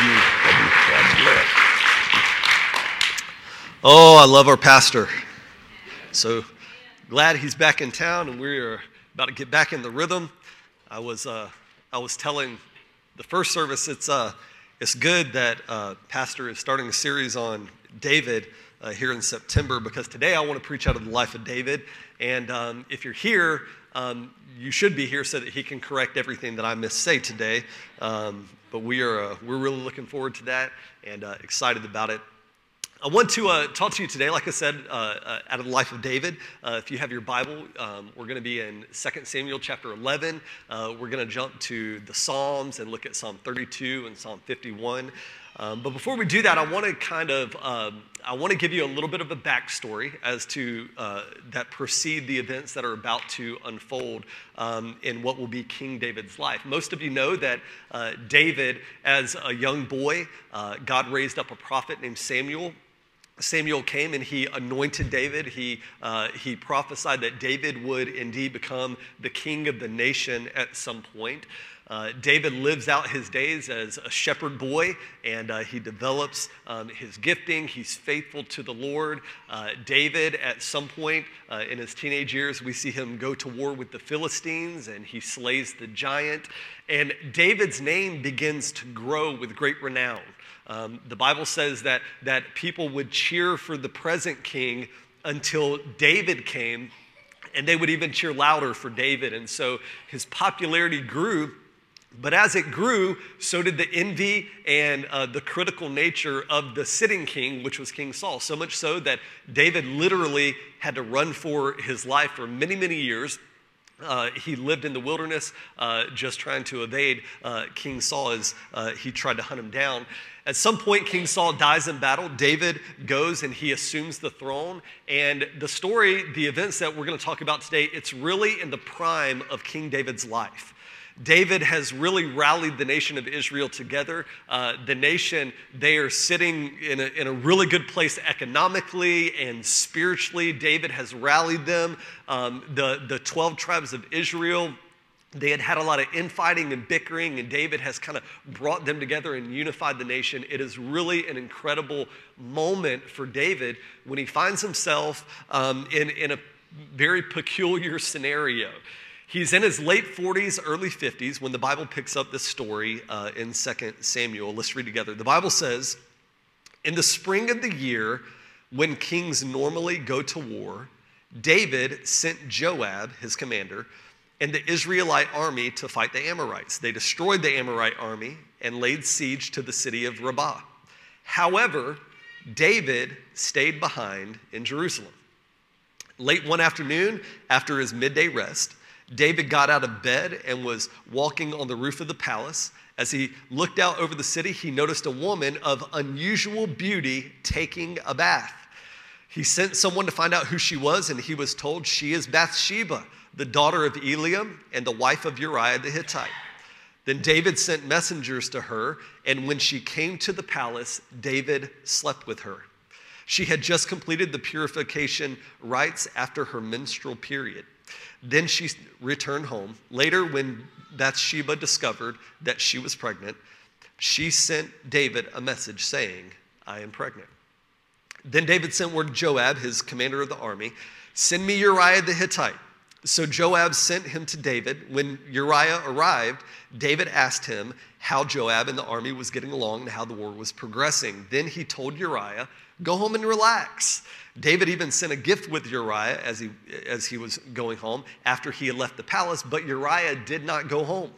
You. Oh, I love our pastor. So glad he's back in town and we are about to get back in the rhythm. I was, uh, I was telling the first service it's, uh, it's good that uh, Pastor is starting a series on David uh, here in September because today I want to preach out of the life of David. And um, if you're here, um, you should be here so that he can correct everything that I missay today. Um, but we are, uh, we're really looking forward to that and uh, excited about it. I want to uh, talk to you today, like I said, uh, uh, out of the life of David. Uh, if you have your Bible, um, we're going to be in 2 Samuel chapter 11. Uh, we're going to jump to the Psalms and look at Psalm 32 and Psalm 51. Um, but before we do that, I want to kind of um, I want to give you a little bit of a backstory as to uh, that precede the events that are about to unfold um, in what will be King David's life. Most of you know that uh, David, as a young boy, uh, God raised up a prophet named Samuel Samuel came and he anointed David. He, uh, he prophesied that David would indeed become the king of the nation at some point. Uh, David lives out his days as a shepherd boy and uh, he develops um, his gifting. He's faithful to the Lord. Uh, David, at some point uh, in his teenage years, we see him go to war with the Philistines and he slays the giant. And David's name begins to grow with great renown. Um, the Bible says that, that people would cheer for the present king until David came, and they would even cheer louder for David. And so his popularity grew. But as it grew, so did the envy and uh, the critical nature of the sitting king, which was King Saul. So much so that David literally had to run for his life for many, many years. Uh, he lived in the wilderness uh, just trying to evade uh, King Saul as uh, he tried to hunt him down. At some point, King Saul dies in battle. David goes and he assumes the throne. And the story, the events that we're going to talk about today, it's really in the prime of King David's life. David has really rallied the nation of Israel together. Uh, the nation, they are sitting in a, in a really good place economically and spiritually. David has rallied them. Um, the, the 12 tribes of Israel, they had had a lot of infighting and bickering, and David has kind of brought them together and unified the nation. It is really an incredible moment for David when he finds himself um, in, in a very peculiar scenario. He's in his late 40s, early 50s when the Bible picks up this story uh, in 2 Samuel. Let's read together. The Bible says, In the spring of the year, when kings normally go to war, David sent Joab, his commander, and the Israelite army to fight the Ammonites. They destroyed the Ammonite army and laid siege to the city of Rabbah. However, David stayed behind in Jerusalem. Late one afternoon, after his midday rest, David got out of bed and was walking on the roof of the palace. As he looked out over the city, he noticed a woman of unusual beauty taking a bath. He sent someone to find out who she was, and he was told she is Bathsheba, the daughter of Eliam and the wife of Uriah the Hittite. Then David sent messengers to her, and when she came to the palace, David slept with her. She had just completed the purification rites after her menstrual period. Then she returned home. Later, when Bathsheba discovered that she was pregnant, she sent David a message saying, I am pregnant. Then David sent word to Joab, his commander of the army, Send me Uriah the Hittite. So Joab sent him to David. When Uriah arrived, David asked him how Joab and the army was getting along and how the war was progressing. Then he told Uriah, Go home and relax. David even sent a gift with Uriah as he, as he was going home after he had left the palace, but Uriah did not go home.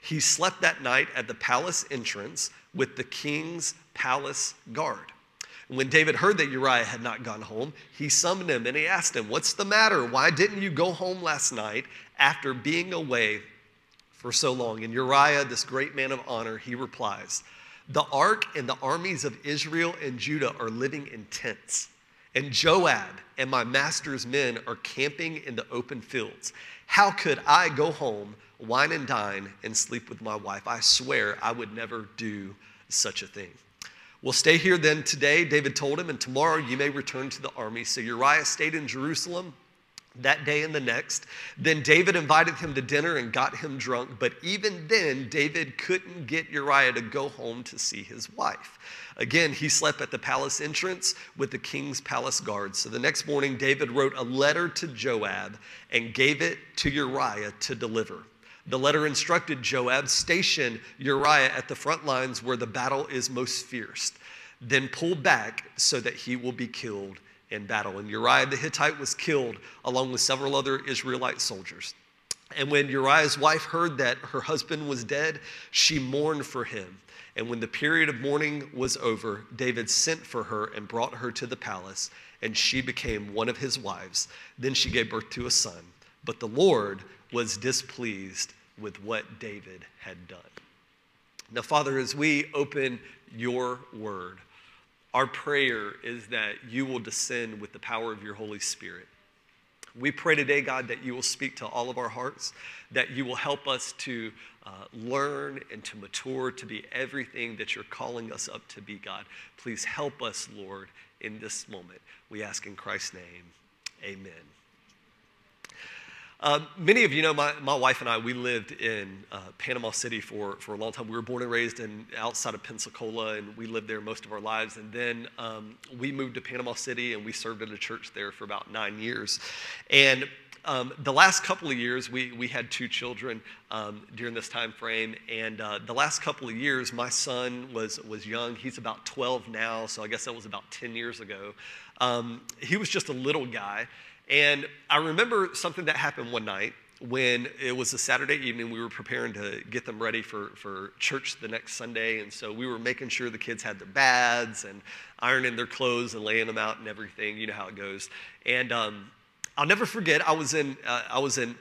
He slept that night at the palace entrance with the king's palace guard. When David heard that Uriah had not gone home, he summoned him and he asked him, What's the matter? Why didn't you go home last night after being away for so long? And Uriah, this great man of honor, he replies, The ark and the armies of Israel and Judah are living in tents, and Joab and my master's men are camping in the open fields. How could I go home, wine and dine, and sleep with my wife? I swear I would never do such a thing. Well, stay here then today, David told him, and tomorrow you may return to the army. So Uriah stayed in Jerusalem. That day and the next. Then David invited him to dinner and got him drunk. But even then, David couldn't get Uriah to go home to see his wife. Again, he slept at the palace entrance with the king's palace guards. So the next morning, David wrote a letter to Joab and gave it to Uriah to deliver. The letter instructed Joab station Uriah at the front lines where the battle is most fierce, then pull back so that he will be killed in battle. And Uriah the Hittite was killed along with several other Israelite soldiers. And when Uriah's wife heard that her husband was dead, she mourned for him. And when the period of mourning was over, David sent for her and brought her to the palace, and she became one of his wives. Then she gave birth to a son. But the Lord was displeased with what David had done. Now, Father, as we open your word, our prayer is that you will descend with the power of your Holy Spirit. We pray today, God, that you will speak to all of our hearts, that you will help us to uh, learn and to mature to be everything that you're calling us up to be, God. Please help us, Lord, in this moment. We ask in Christ's name, amen. Uh, many of you know my, my wife and I, we lived in uh, Panama City for, for a long time. We were born and raised in, outside of Pensacola, and we lived there most of our lives. And then um, we moved to Panama City, and we served at a church there for about nine years. And um, the last couple of years, we, we had two children um, during this time frame. And uh, the last couple of years, my son was, was young. He's about 12 now, so I guess that was about 10 years ago. Um, he was just a little guy. And I remember something that happened one night when it was a Saturday evening. We were preparing to get them ready for, for church the next Sunday. And so we were making sure the kids had their baths and ironing their clothes and laying them out and everything. You know how it goes. And um, I'll never forget, I was in, uh, I was in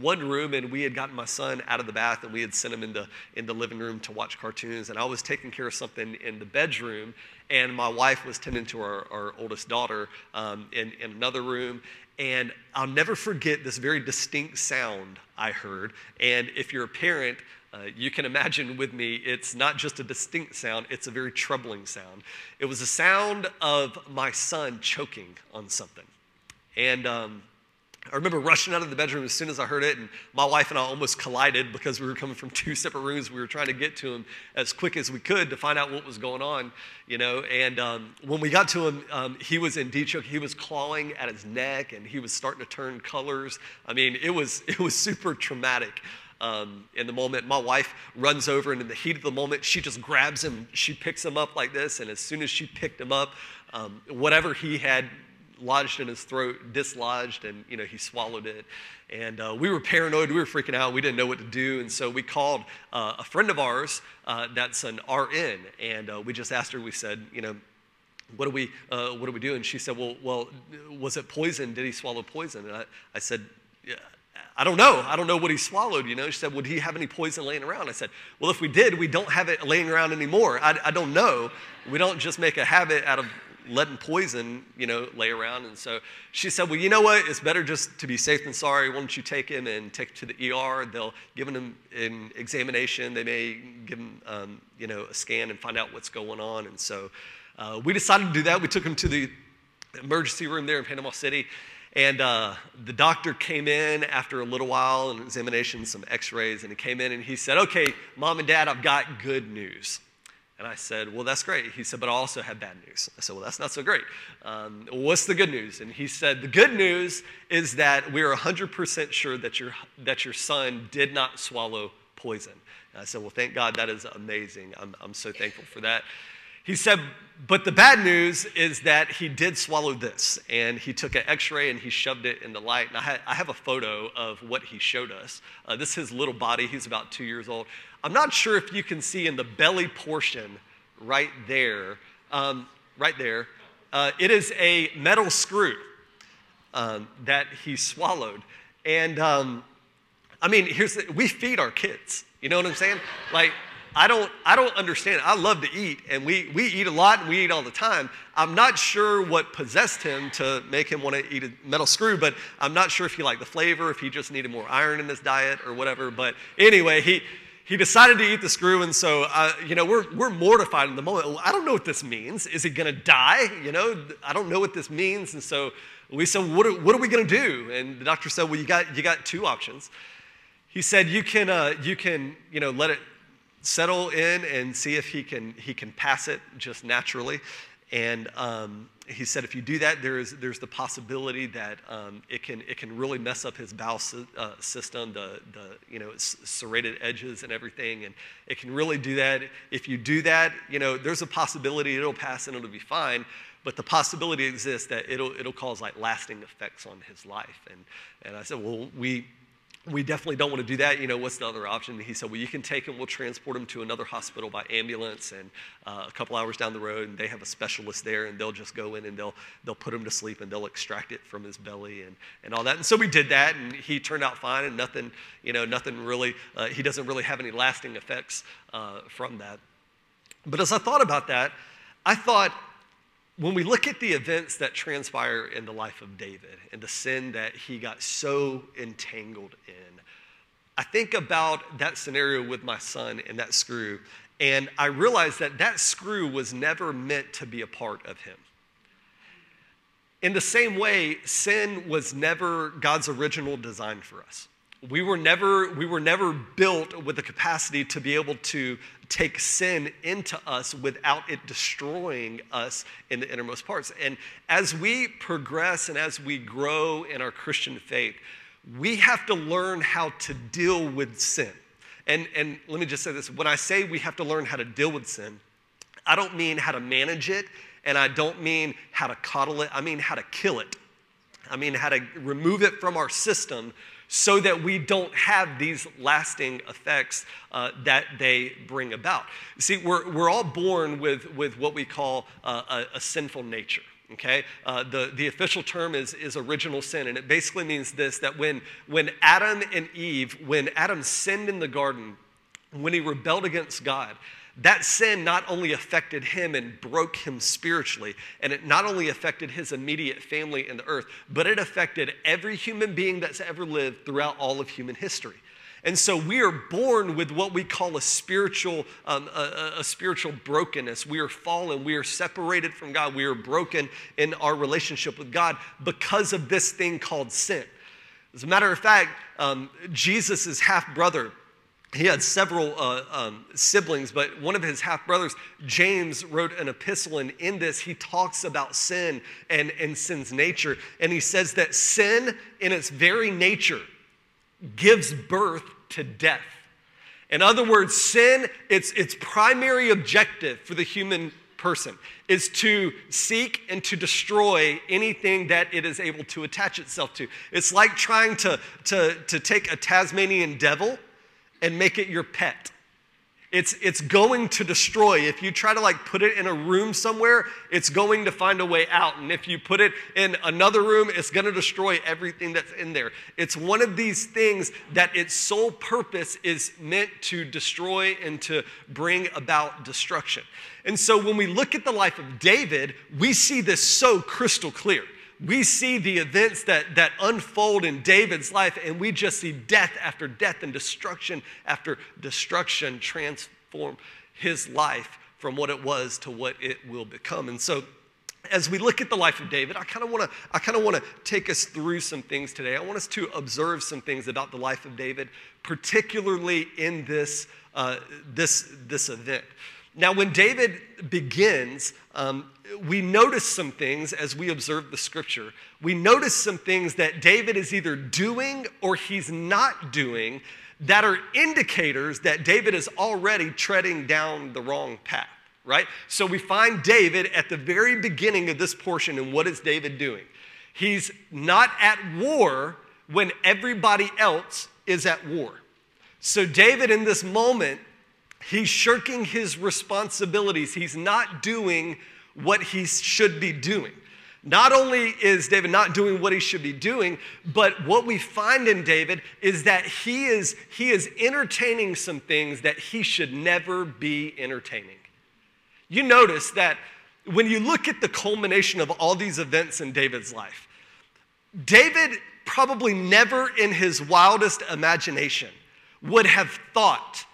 one room and we had gotten my son out of the bath and we had sent him in the, in the living room to watch cartoons and i was taking care of something in the bedroom and my wife was tending to our, our oldest daughter um, in, in another room. And I'll never forget this very distinct sound I heard. And if you're a parent, uh, you can imagine with me, it's not just a distinct sound, it's a very troubling sound. It was the sound of my son choking on something. And um, I remember rushing out of the bedroom as soon as I heard it, and my wife and I almost collided because we were coming from two separate rooms. We were trying to get to him as quick as we could to find out what was going on, you know. And um, when we got to him, um, he was in deep choke. He was clawing at his neck, and he was starting to turn colors. I mean, it was it was super traumatic. Um, in the moment, my wife runs over, and in the heat of the moment, she just grabs him. She picks him up like this, and as soon as she picked him up, um, whatever he had lodged in his throat, dislodged, and you know he swallowed it. And uh, we were paranoid. We were freaking out. We didn't know what to do, and so we called uh, a friend of ours uh, that's an RN, and uh, we just asked her. We said, you know. What do we uh, what do we do? And she said, "Well, well, was it poison? Did he swallow poison?" And I, I said, yeah, I don't know. I don't know what he swallowed, you know. She said, Would he have any poison laying around? I said, Well, if we did, we don't have it laying around anymore. I, I don't know. We don't just make a habit out of letting poison, you know, lay around. And so she said, well, you know what? It's better just to be safe than sorry. Why don't you take him and take him to the ER? They'll give him an examination. They may give him, um, you know, a scan and find out what's going on. And so uh, we decided to do that. We took him to the emergency room there in Panama City. And uh, the doctor came in after a little while, an examination, some x rays, and he came in and he said, Okay, mom and dad, I've got good news. And I said, Well, that's great. He said, But I also have bad news. I said, Well, that's not so great. Um, what's the good news? And he said, The good news is that we are 100% sure that your, that your son did not swallow poison. And I said, Well, thank God. That is amazing. I'm, I'm so thankful for that. He said, but the bad news is that he did swallow this. And he took an x ray and he shoved it in the light. And I, ha- I have a photo of what he showed us. Uh, this is his little body. He's about two years old. I'm not sure if you can see in the belly portion right there, um, right there, uh, it is a metal screw um, that he swallowed. And um, I mean, here's the, we feed our kids. You know what I'm saying? Like, I don't, I don't understand. I love to eat, and we, we eat a lot and we eat all the time. I'm not sure what possessed him to make him want to eat a metal screw, but I'm not sure if he liked the flavor, if he just needed more iron in his diet or whatever. But anyway, he, he decided to eat the screw, and so uh, you know we're we're mortified in the moment. I don't know what this means. Is he going to die? You know, I don't know what this means, and so we said, what are, what are we going to do? And the doctor said, well, you got you got two options. He said, you can uh, you can you know let it settle in and see if he can he can pass it just naturally, and um, he said if you do that, there's, there's the possibility that um, it, can, it can really mess up his bowel uh, system, the, the you know, serrated edges and everything. And it can really do that. If you do that, you know, there's a possibility it'll pass and it'll be fine. But the possibility exists that it'll, it'll cause like lasting effects on his life. And, and I said, well, we, we definitely don't want to do that. You know, what's the other option? He said, well, you can take him, we'll transport him to another hospital by ambulance and uh, a couple hours down the road, and they have a specialist there, and they'll just go in and they'll, they'll put him to sleep and they'll extract it from his belly and, and all that. And so we did that, and he turned out fine, and nothing, you know, nothing really, uh, he doesn't really have any lasting effects uh, from that. But as I thought about that, I thought, when we look at the events that transpire in the life of David and the sin that he got so entangled in, I think about that scenario with my son and that screw, and I realize that that screw was never meant to be a part of him. In the same way, sin was never God's original design for us. We were never, we were never built with the capacity to be able to take sin into us without it destroying us in the innermost parts. And as we progress and as we grow in our Christian faith, we have to learn how to deal with sin. And, and let me just say this when I say we have to learn how to deal with sin, I don't mean how to manage it, and I don't mean how to coddle it, I mean how to kill it. I mean how to remove it from our system so that we don't have these lasting effects uh, that they bring about. See, we're, we're all born with, with what we call uh, a, a, sinful nature. Okay, uh, the, the official term is, is original sin, and it basically means this that when, when Adam and Eve, when Adam sinned in the garden, when he rebelled against God, that sin not only affected him and broke him spiritually, and it not only affected his immediate family in the earth, but it affected every human being that's ever lived throughout all of human history. And so we are born with what we call a spiritual, um, a, a, spiritual brokenness. We are fallen. We are separated from God. We are broken in our relationship with God because of this thing called sin. As a matter of fact, um, Jesus' half brother, he had several uh, um, siblings, but one of his half brothers, James, wrote an epistle, and in this, he talks about sin and, and sin's nature. And he says that sin, in its very nature, gives birth to death. In other words, sin, its, its primary objective for the human person is to seek and to destroy anything that it is able to attach itself to. It's like trying to, to, to take a Tasmanian devil and make it your pet. It's, it's going to destroy. If you try to like put it in a room somewhere, it's going to find a way out. And if you put it in another room, it's going to destroy everything that's in there. It's one of these things that its sole purpose is meant to destroy and to bring about destruction. And so when we look at the life of David, we see this so crystal clear we see the events that, that unfold in David's life, and we just see death after death and destruction after destruction transform his life from what it was to what it will become. And so, as we look at the life of David, I kind of want to I kind of want to take us through some things today. I want us to observe some things about the life of David, particularly in this uh, this this event. Now, when David begins, um, we notice some things as we observe the scripture. We notice some things that David is either doing or he's not doing that are indicators that David is already treading down the wrong path, right? So we find David at the very beginning of this portion, and what is David doing? He's not at war when everybody else is at war. So, David, in this moment, He's shirking his responsibilities. He's not doing what he should be doing. Not only is David not doing what he should be doing, but what we find in David is that he is, he is entertaining some things that he should never be entertaining. You notice that when you look at the culmination of all these events in David's life, David probably never in his wildest imagination would have thought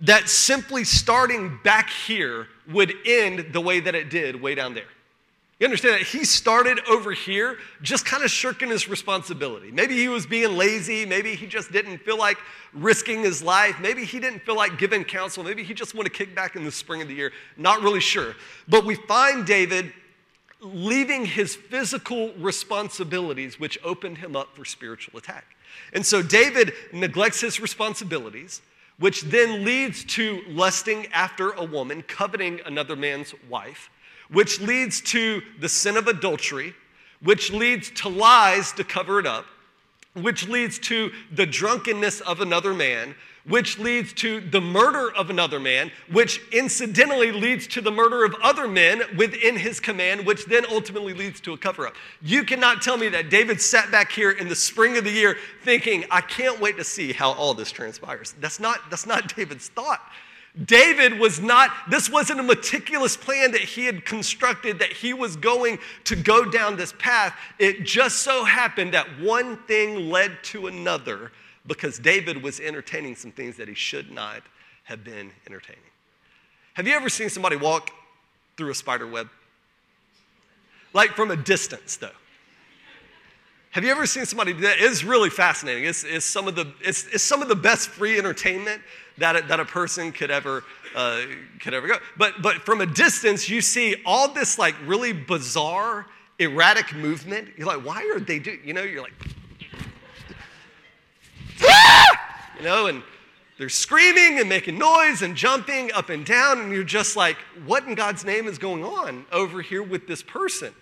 that simply starting back here would end the way that it did way down there. You understand that he started over here just kind of shirking his responsibility. Maybe he was being lazy. Maybe he just didn't feel like risking his life. Maybe he didn't feel like giving counsel. Maybe he just wanted to kick back in the spring of the year. Not really sure. But we find David leaving his physical responsibilities, which opened him up for spiritual attack. And so David neglects his responsibilities, which then leads to lusting after a woman, coveting another man's wife, which leads to the sin of adultery, which leads to lies to cover it up, which leads to the drunkenness of another man, which leads to the murder of another man, which incidentally leads to the murder of other men within his command, which then ultimately leads to a cover up. You cannot tell me that David sat back here in the spring of the year thinking, I can't wait to see how all this transpires. That's not, that's not David's thought. David was not, this wasn't a meticulous plan that he had constructed that he was going to go down this path. It just so happened that one thing led to another because David was entertaining some things that he should not have been entertaining. Have you ever seen somebody walk through a spider web? Like from a distance, though. Have you ever seen somebody do that? It's really fascinating. It's, it's, some, of the, it's, it's some of the best free entertainment that a, that a person could ever, uh, could ever go. But, but from a distance, you see all this like really bizarre, erratic movement. You're like, why are they doing, you know, you're like, you know, and they're screaming and making noise and jumping up and down, and you're just like, what in God's name is going on over here with this person?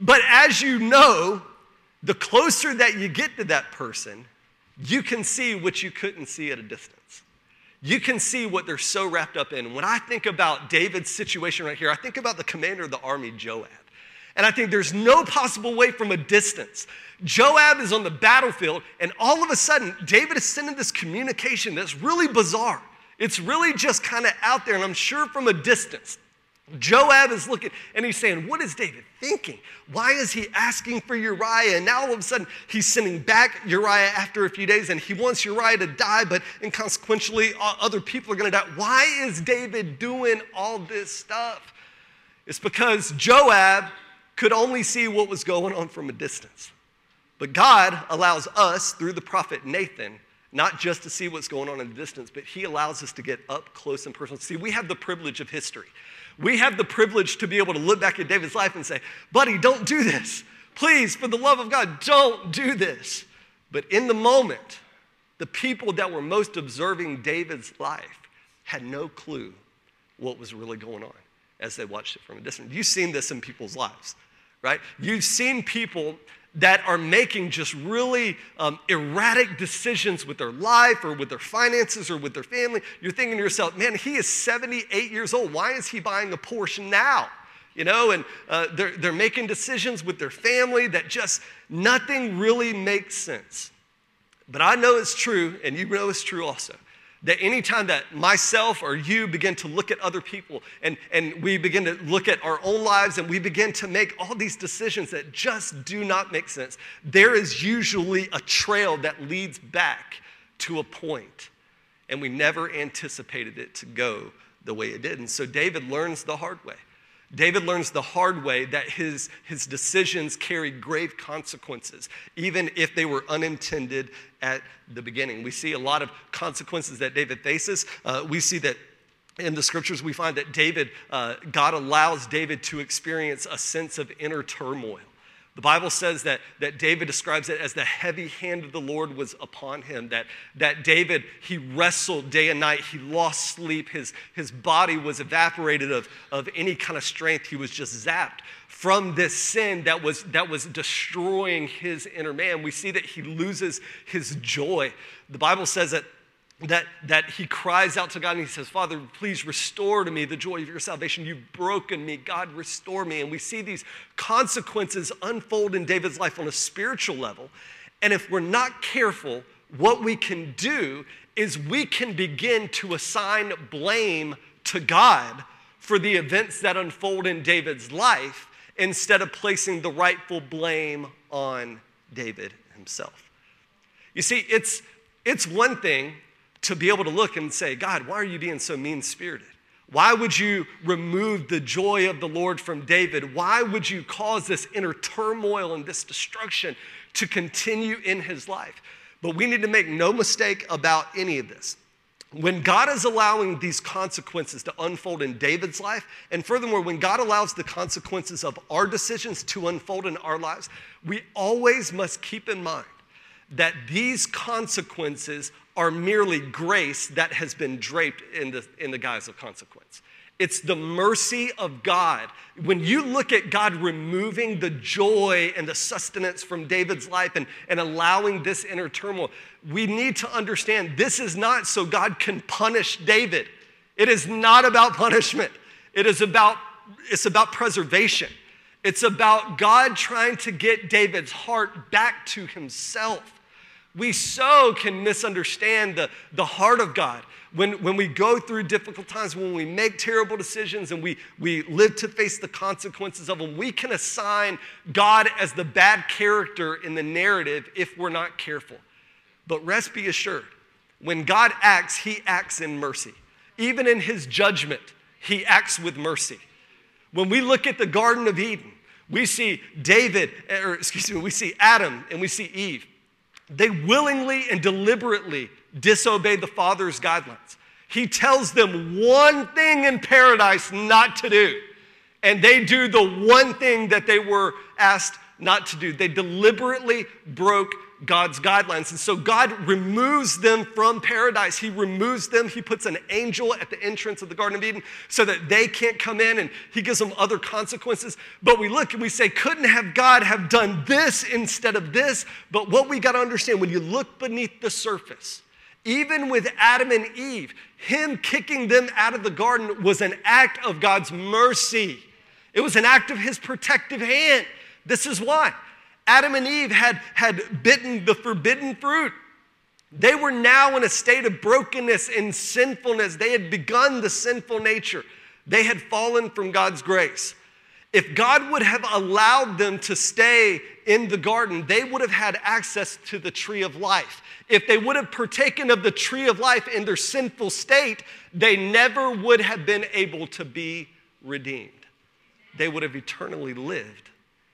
But as you know, the closer that you get to that person, you can see what you couldn't see at a distance. You can see what they're so wrapped up in. When I think about David's situation right here, I think about the commander of the army, Joab. And I think there's no possible way from a distance. Joab is on the battlefield, and all of a sudden, David is sending this communication that's really bizarre. It's really just kind of out there, and I'm sure from a distance. Joab is looking and he's saying, What is David thinking? Why is he asking for Uriah? And now all of a sudden he's sending back Uriah after a few days and he wants Uriah to die, but inconsequentially other people are going to die. Why is David doing all this stuff? It's because Joab could only see what was going on from a distance. But God allows us, through the prophet Nathan, not just to see what's going on in the distance, but He allows us to get up close and personal. See, we have the privilege of history. We have the privilege to be able to look back at David's life and say, buddy, don't do this. Please, for the love of God, don't do this. But in the moment, the people that were most observing David's life had no clue what was really going on as they watched it from a distance. You've seen this in people's lives, right? You've seen people that are making just really um, erratic decisions with their life or with their finances or with their family. You're thinking to yourself, man, he is 78 years old. Why is he buying a Porsche now? You know, and uh, they're, they're making decisions with their family that just nothing really makes sense. But I know it's true, and you know it's true also that anytime that myself or you begin to look at other people and, and we begin to look at our own lives and we begin to make all these decisions that just do not make sense, there is usually a trail that leads back to a point, and we never anticipated it to go the way it did. And so David learns the hard way. David learns the hard way that his, his decisions carry grave consequences, even if they were unintended at the beginning. We see a lot of consequences that David faces. Uh, we see that in the scriptures, we find that David, uh, God allows David to experience a sense of inner turmoil. The Bible says that, that David describes it as the heavy hand of the Lord was upon him, that, that David, he wrestled day and night. He lost sleep. His, his body was evaporated of, of any kind of strength. He was just zapped from this sin that was, that was destroying his inner man. We see that he loses his joy. The Bible says that that, that he cries out to God and he says, Father, please restore to me the joy of your salvation. You've broken me. God, restore me. And we see these consequences unfold in David's life on a spiritual level. And if we're not careful, what we can do is we can begin to assign blame to God for the events that unfold in David's life instead of placing the rightful blame on David himself. You see, it's, it's one thing to be able to look and say, God, why are you being so mean spirited? Why would you remove the joy of the Lord from David? Why would you cause this inner turmoil and this destruction to continue in his life? But we need to make no mistake about any of this. When God is allowing these consequences to unfold in David's life, and furthermore, when God allows the consequences of our decisions to unfold in our lives, we always must keep in mind that these consequences are merely grace that has been draped in the, in the guise of consequence. It's the mercy of God. When you look at God removing the joy and the sustenance from David's life and, and allowing this inner turmoil, we need to understand this is not so God can punish David. It is not about punishment. It is about, it's about preservation. It's about God trying to get David's heart back to himself. We so can misunderstand the, the heart of God. When, when we go through difficult times, when we make terrible decisions and we, we live to face the consequences of them, we can assign God as the bad character in the narrative if we're not careful. But rest be assured, when God acts, he acts in mercy. Even in his judgment, he acts with mercy. When we look at the Garden of Eden, we see David, or excuse me, we see Adam and we see Eve. They willingly and deliberately disobey the Father's guidelines. He tells them one thing in paradise not to do, and they do the one thing that they were asked not to do. They deliberately broke God's guidelines. And so God removes them from paradise. He removes them. He puts an angel at the entrance of the Garden of Eden so that they can't come in and he gives them other consequences. But we look and we say, couldn't have God have done this instead of this? But what we got to understand when you look beneath the surface, even with Adam and Eve, him kicking them out of the garden was an act of God's mercy. It was an act of his protective hand. This is why. Adam and Eve had, had bitten the forbidden fruit. They were now in a state of brokenness and sinfulness. They had begun the sinful nature. They had fallen from God's grace. If God would have allowed them to stay in the garden, they would have had access to the tree of life. If they would have partaken of the tree of life in their sinful state, they never would have been able to be redeemed. They would have eternally lived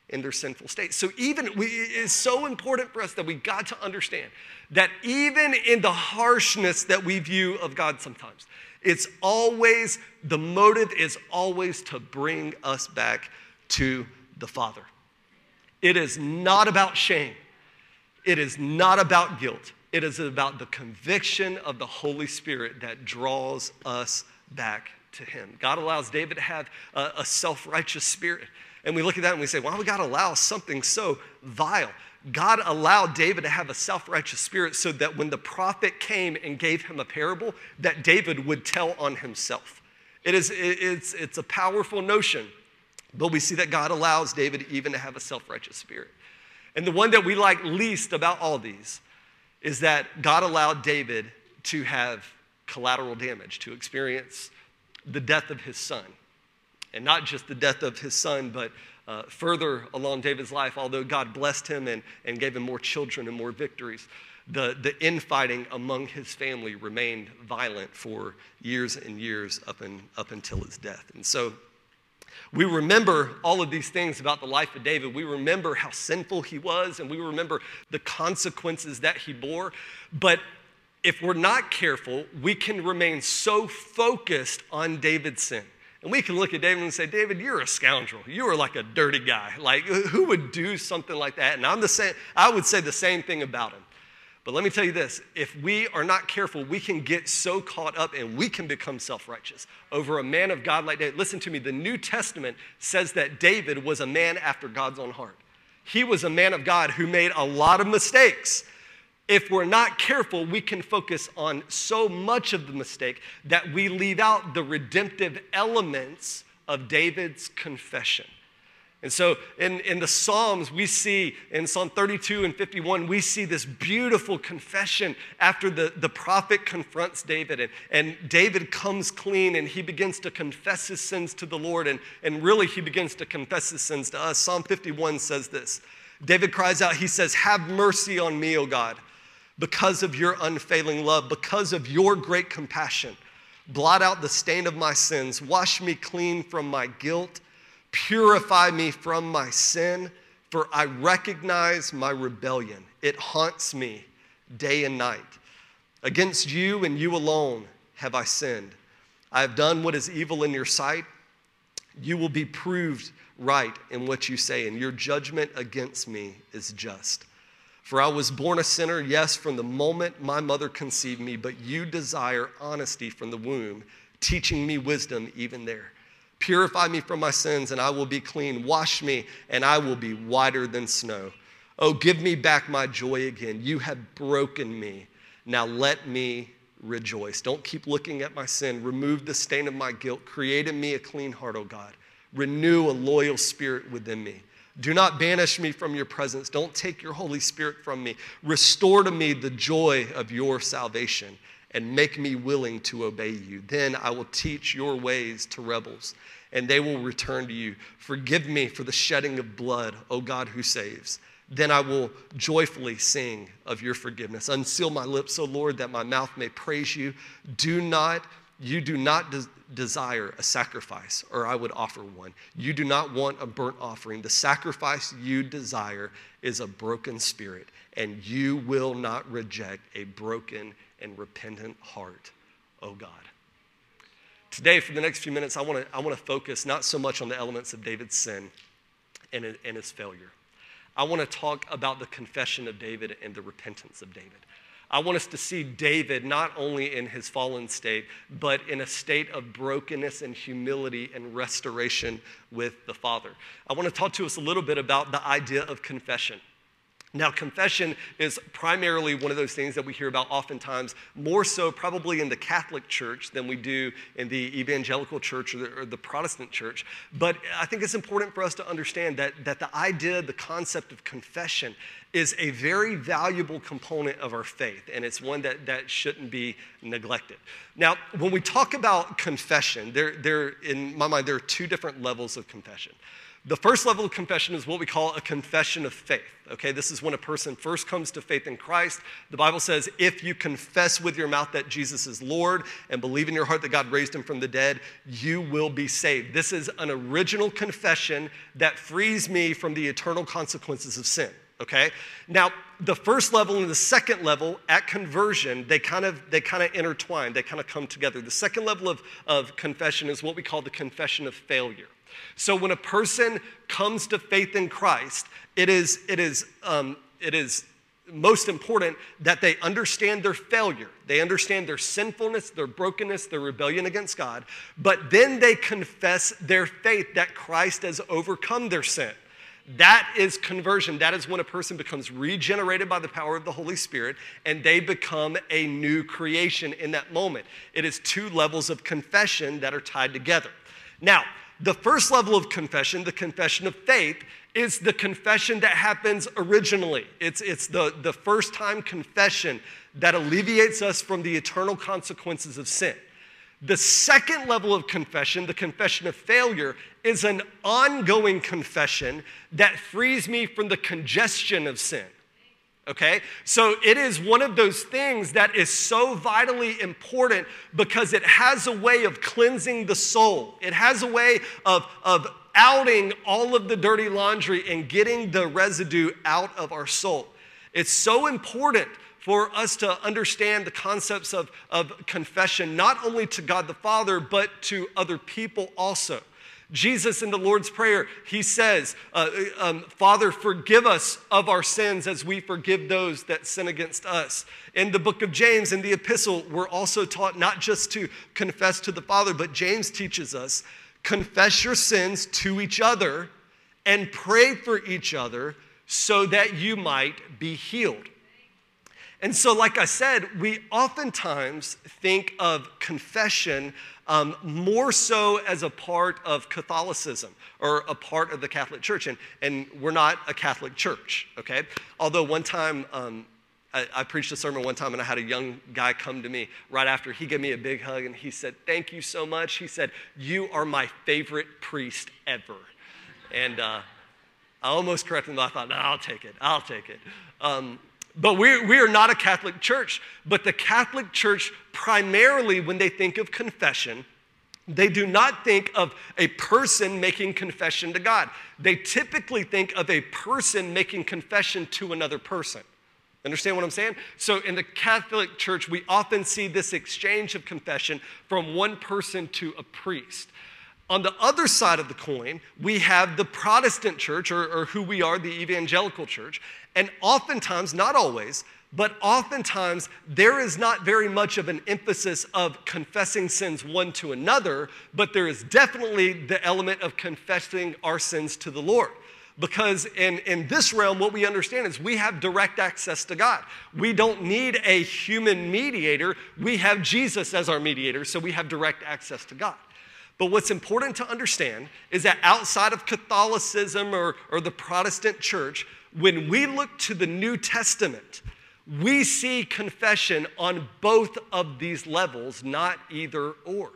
in their sinful state. So, even we, it's so important for us that we got to understand that even in the harshness that we view of God sometimes, it's always, the motive is always to bring us back to the Father. It is not about shame, it is not about guilt. It is about the conviction of the Holy Spirit that draws us back to Him. God allows David to have a, a self righteous spirit. And we look at that and we say, why would God allow something so vile? God allowed David to have a self-righteous spirit so that when the prophet came and gave him a parable, that David would tell on himself. It is, it's, it's a powerful notion, but we see that God allows David even to have a self-righteous spirit. And the one that we like least about all these is that God allowed David to have collateral damage, to experience the death of his son. And not just the death of his son, but uh, further along David's life, although God blessed him and, and gave him more children and more victories, the, the infighting among his family remained violent for years and years up, in, up until his death. And so we remember all of these things about the life of David. We remember how sinful he was, and we remember the consequences that he bore. But if we're not careful, we can remain so focused on David's sin and we can look at David and say, David, you're a scoundrel. You are like a dirty guy. Like, who would do something like that? And I'm the same, I would say the same thing about him. But let me tell you this if we are not careful, we can get so caught up and we can become self righteous over a man of God like David. Listen to me, the New Testament says that David was a man after God's own heart. He was a man of God who made a lot of mistakes if we're not careful, we can focus on so much of the mistake that we leave out the redemptive elements of David's confession. And so in, in the Psalms, we see in Psalm 32 and 51, we see this beautiful confession after the, the prophet confronts David. And, and David comes clean and he begins to confess his sins to the Lord. And, and really, he begins to confess his sins to us. Psalm 51 says this David cries out, he says, Have mercy on me, O God because of your unfailing love, because of your great compassion. Blot out the stain of my sins, wash me clean from my guilt, purify me from my sin, for I recognize my rebellion. It haunts me day and night. Against you and you alone have I sinned. I have done what is evil in your sight. You will be proved right in what you say, and your judgment against me is just. For I was born a sinner, yes, from the moment my mother conceived me, but you desire honesty from the womb, teaching me wisdom even there. Purify me from my sins, and I will be clean. Wash me, and I will be whiter than snow. Oh, give me back my joy again. You have broken me. Now let me rejoice. Don't keep looking at my sin. Remove the stain of my guilt. Create in me a clean heart, O God. Renew a loyal spirit within me. Do not banish me from your presence. Don't take your Holy Spirit from me. Restore to me the joy of your salvation and make me willing to obey you. Then I will teach your ways to rebels and they will return to you. Forgive me for the shedding of blood, O God who saves. Then I will joyfully sing of your forgiveness. Unseal my lips, O Lord, that my mouth may praise you. Do not you do not desire a sacrifice, or I would offer one. You do not want a burnt offering. The sacrifice you desire is a broken spirit, and you will not reject a broken and repentant heart, O God. Today, for the next few minutes, I want to I wanna focus not so much on the elements of David's sin and, and his failure. I want to talk about the confession of David and the repentance of David. I want us to see David not only in his fallen state, but in a state of brokenness and humility and restoration with the Father. I want to talk to us a little bit about the idea of confession. Now, confession is primarily one of those things that we hear about oftentimes, more so probably in the Catholic Church than we do in the evangelical church or the, or the, Protestant church. But I think it's important for us to understand that, that the idea, the concept of confession is a very valuable component of our faith, and it's one that, that shouldn't be neglected. Now, when we talk about confession, there, there, in my mind, there are two different levels of confession. The first level of confession is what we call a confession of faith. Okay, this is when a person first comes to faith in Christ. The Bible says, if you confess with your mouth that Jesus is Lord and believe in your heart that God raised him from the dead, you will be saved. This is an original confession that frees me from the eternal consequences of sin. Okay? Now, the first level and the second level at conversion, they kind of they kind of intertwine, they kind of come together. The second level of, of confession is what we call the confession of failure. So when a person comes to faith in Christ, it is, it is, um, it is most important that they understand their failure. They understand their sinfulness, their brokenness, their rebellion against God, but then they confess their faith that Christ has overcome their sin. That is conversion. That is when a person becomes regenerated by the power of the Holy Spirit and they become a new creation in that moment. It is two levels of confession that are tied together. Now, the first level of confession, the confession of faith, is the confession that happens originally. It's, it's the, the first time confession that alleviates us from the eternal consequences of sin. The second level of confession, the confession of failure, is an ongoing confession that frees me from the congestion of sin okay? So it is one of those things that is so vitally important because it has a way of cleansing the soul. It has a way of, of outing all of the dirty laundry and getting the residue out of our soul. It's so important for us to understand the concepts of, of confession, not only to God the Father, but to other people also. Jesus in the Lord's Prayer, he says, uh, um, Father, forgive us of our sins as we forgive those that sin against us. In the book of James, in the epistle, we're also taught not just to confess to the Father, but James teaches us confess your sins to each other and pray for each other so that you might be healed. And so, like I said, we oftentimes think of confession um, more so as a part of Catholicism or a part of the Catholic Church. And, and we're not a Catholic church, okay? Although one time, um, I, I, preached a sermon one time and I had a young guy come to me right after. He gave me a big hug and he said, Thank you so much. He said, You are my favorite priest ever. And uh, I almost corrected him, but I thought, No, I'll take it. I'll take it. Um, but we, we are not a Catholic church. But the Catholic church, primarily when they think of confession, they do not think of a person making confession to God. They typically think of a person making confession to another person. Understand what I'm saying? So in the Catholic Church, we often see this exchange of confession from one person to a priest. On the other side of the coin, we have the Protestant church, or, or, who we are, the evangelical church. And oftentimes, not always, but oftentimes, there is not very much of an emphasis of confessing sins one to another, but there is definitely the element of confessing our sins to the Lord. Because in, in this realm, what we understand is we have direct access to God. We don't need a human mediator, we have Jesus as our mediator, so we have direct access to God. But what's important to understand is that outside of Catholicism or, or the Protestant church, when we look to the New Testament, we see confession on both of these levels, not either or.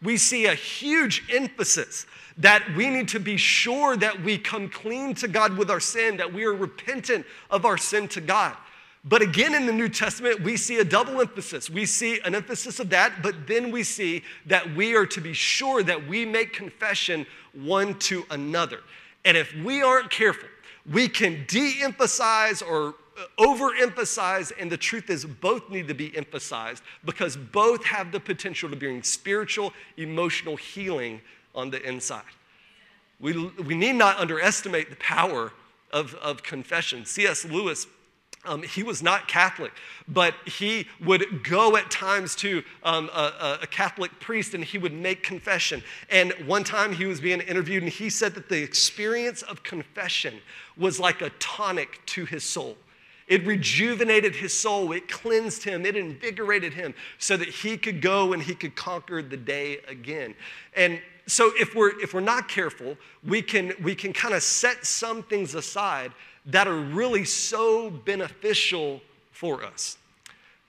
We see a huge emphasis that we need to be sure that we come clean to God with our sin, that we are repentant of our sin to God. But again, in the New Testament, we see a double emphasis. We see an emphasis of that, but then we see that we are to be sure that we make confession one to another. And if we aren't careful, we can de emphasize or uh, overemphasize, and the truth is, both need to be emphasized because both have the potential to bring spiritual, emotional healing on the inside. We, we need not underestimate the power of, of confession. C.S. Lewis um, he was not Catholic, but he would go at times to um, a, a, Catholic priest and he would make confession. And one time he was being interviewed and he said that the experience of confession was like a tonic to his soul. It rejuvenated his soul, it cleansed him, it invigorated him so that he could go and he could conquer the day again. And so if we're if we're not careful, we can we can kind of set some things aside that are really so beneficial for us.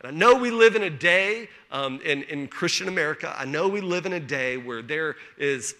And I know we live in a day um, in, in Christian America, I know we live in a day where there is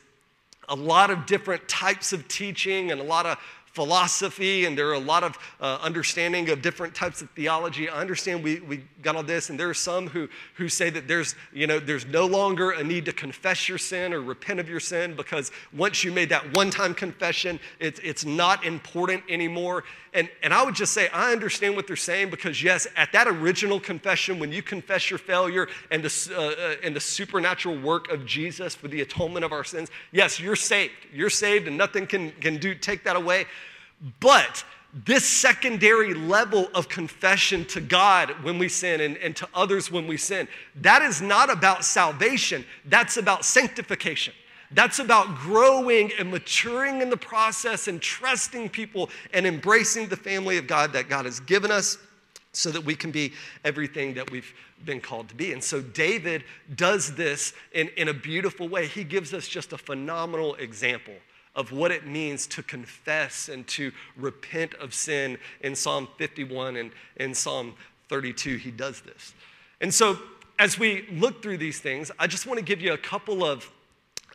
a lot of different types of teaching and a lot of philosophy and there are a lot of uh, understanding of different types of theology. I understand we, we got all this and there are some who, who say that there's you know there's no longer a need to confess your sin or repent of your sin because once you made that one-time confession it's, it's not important anymore. And, and i would just say i understand what they're saying because yes at that original confession when you confess your failure and the, uh, uh and the supernatural work of jesus for the atonement of our sins yes you're saved. You're saved and nothing can, can do take that away but this secondary level of confession to God when we sin and, and to others when we sin, that is not about salvation, that's about sanctification. That's about growing and maturing in the process and trusting people and embracing the family of God that God has given us so that we can be everything that we've been called to be. And so David does this in, in a beautiful way. He gives us just a phenomenal example of what it means to confess and to repent of sin in Psalm 51 and in Psalm 32. He does this. And so, as we look through these things, I just want to give you a couple of,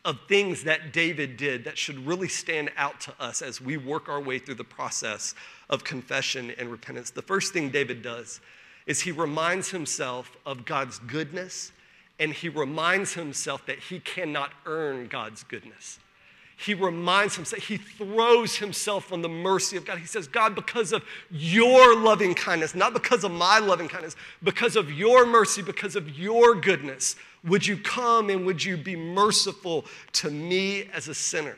of things that David did that should really stand out to us as we work our way through the process of confession and repentance. The first thing David does is he reminds himself of God's goodness and he reminds himself that he cannot earn God's goodness he reminds himself, he throws himself on the mercy of God. He says, God, because of your loving kindness, not because of my loving kindness, because of your mercy, because of your goodness, would you come and would you be merciful to me as a sinner?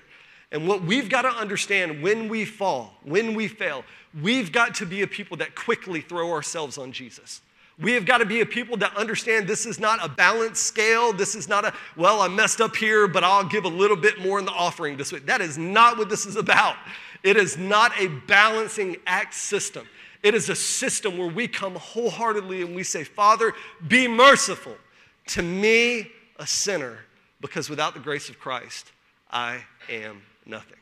And what we've got to understand when we fall, when we fail, we've got to be a people that quickly throw ourselves on Jesus. We have got to be a people that understand this is not a balanced scale. This is not a, well, I messed up here, but I'll give a little bit more in the offering this week. That is not what this is about. It is not a balancing act system. It is a system where we come wholeheartedly and we say, Father, be merciful to me, a sinner, because without the grace of Christ, I am nothing.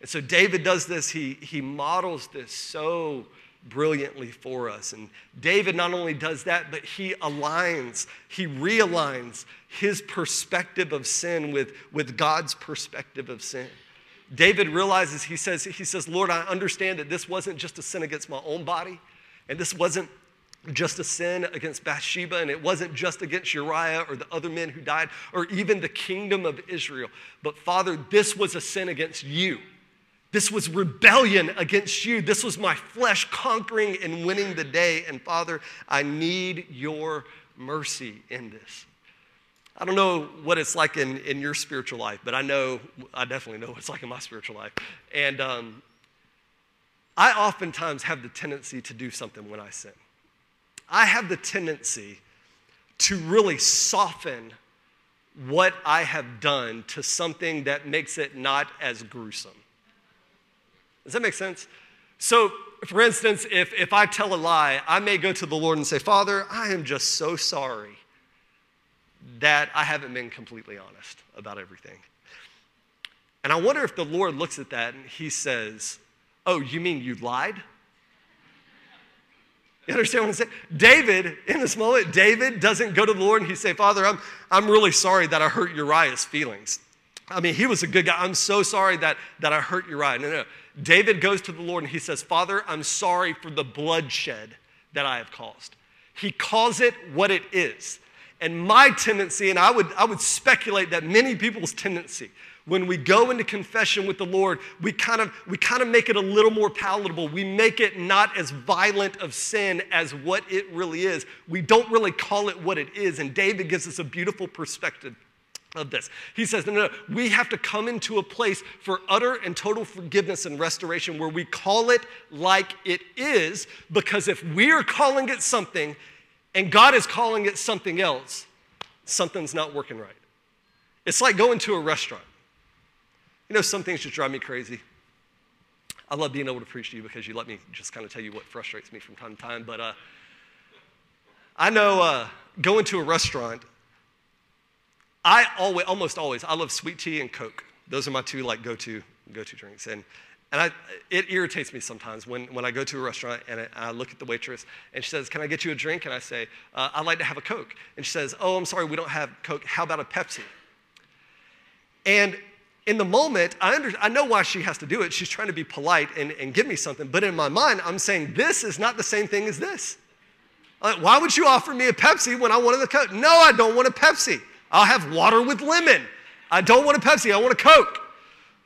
And so David does this, he, he models this so brilliantly for us. And David not only does that, but he aligns, he realigns his perspective of sin with, with God's perspective of sin. David realizes, he says, he says, Lord, I understand that this wasn't just a sin against my own body, And this wasn't just a sin against Bathsheba, and it wasn't just against Uriah or the other men who died, or even the kingdom of Israel. But Father, this was a sin against you. This was rebellion against you. This was my flesh conquering and winning the day. And Father, I need your mercy in this. I don't know what it's like in, in your spiritual life, but I know, I definitely know what it's like in my spiritual life. And um, I oftentimes have the tendency to do something when I sin. I have the tendency to really soften what I have done to something that makes it not as gruesome. Does that make sense? So, for instance, if, if I tell a lie, I may go to the Lord and say, Father, I am just so sorry that I haven't been completely honest about everything. And I wonder if the Lord looks at that and he says, Oh, you mean you lied? You understand what I'm saying? David, in this moment, David doesn't go to the Lord and he say, Father, I'm, I'm really sorry that I hurt Uriah's feelings. I mean, he was a good guy. I'm so sorry that, that I hurt Uriah. No, no. David goes to the Lord and he says, Father, I'm sorry for the bloodshed that I have caused. He calls it what it is. And my tendency, and I would, I would speculate that many people's tendency, when we go into confession with the Lord, we kind of we kind of make it a little more palatable. We make it not as violent of sin as what it really is. We don't really call it what it is. And David gives us a beautiful perspective of this. He says, no, no, no, we have to come into a place for utter and total forgiveness and restoration where we call it like it is, because if we are calling it something and God is calling it something else, something's not working right. It's like going to a restaurant. You know, some things just drive me crazy. I love being able to preach to you because you let me just kind of tell you what frustrates me from time to time. But uh, I know uh, going to a restaurant I always, almost always, I love sweet tea and Coke. Those are my two like go-to go-to drinks. And and I, it irritates me sometimes when, when I go to a restaurant and I, look at the waitress and she says, Can I get you a drink? And I say, uh, I'd like to have a Coke. And she says, Oh, I'm sorry, we don't have Coke. How about a Pepsi? And in the moment, I, under, I know why she has to do it. She's trying to be polite and, and give me something. But in my mind, I'm saying, This is not the same thing as this. Like, why would you offer me a Pepsi when I wanted a Coke? No, I don't want a Pepsi. I'll have water with lemon. I don't want a Pepsi, I want a Coke.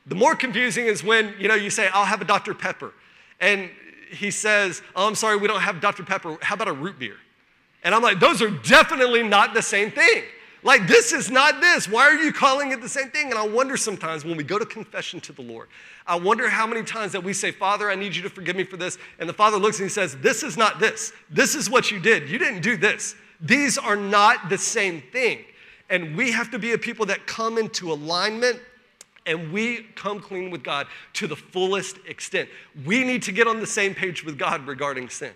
The more confusing is when, you know, you say, I'll have a Dr. Pepper. And he says, Oh, I'm sorry, we don't have Dr. Pepper. How about a root beer? And I'm like, those are definitely not the same thing. Like, this is not this. Why are you calling it the same thing? And I wonder sometimes when we go to confession to the Lord, I wonder how many times that we say, Father, I need you to forgive me for this. And the Father looks and he says, This is not this. This is what you did. You didn't do this. These are not the same thing. And we have to be a people that come into alignment and we come clean with God to the fullest extent. We need to get on the same page with God regarding sin.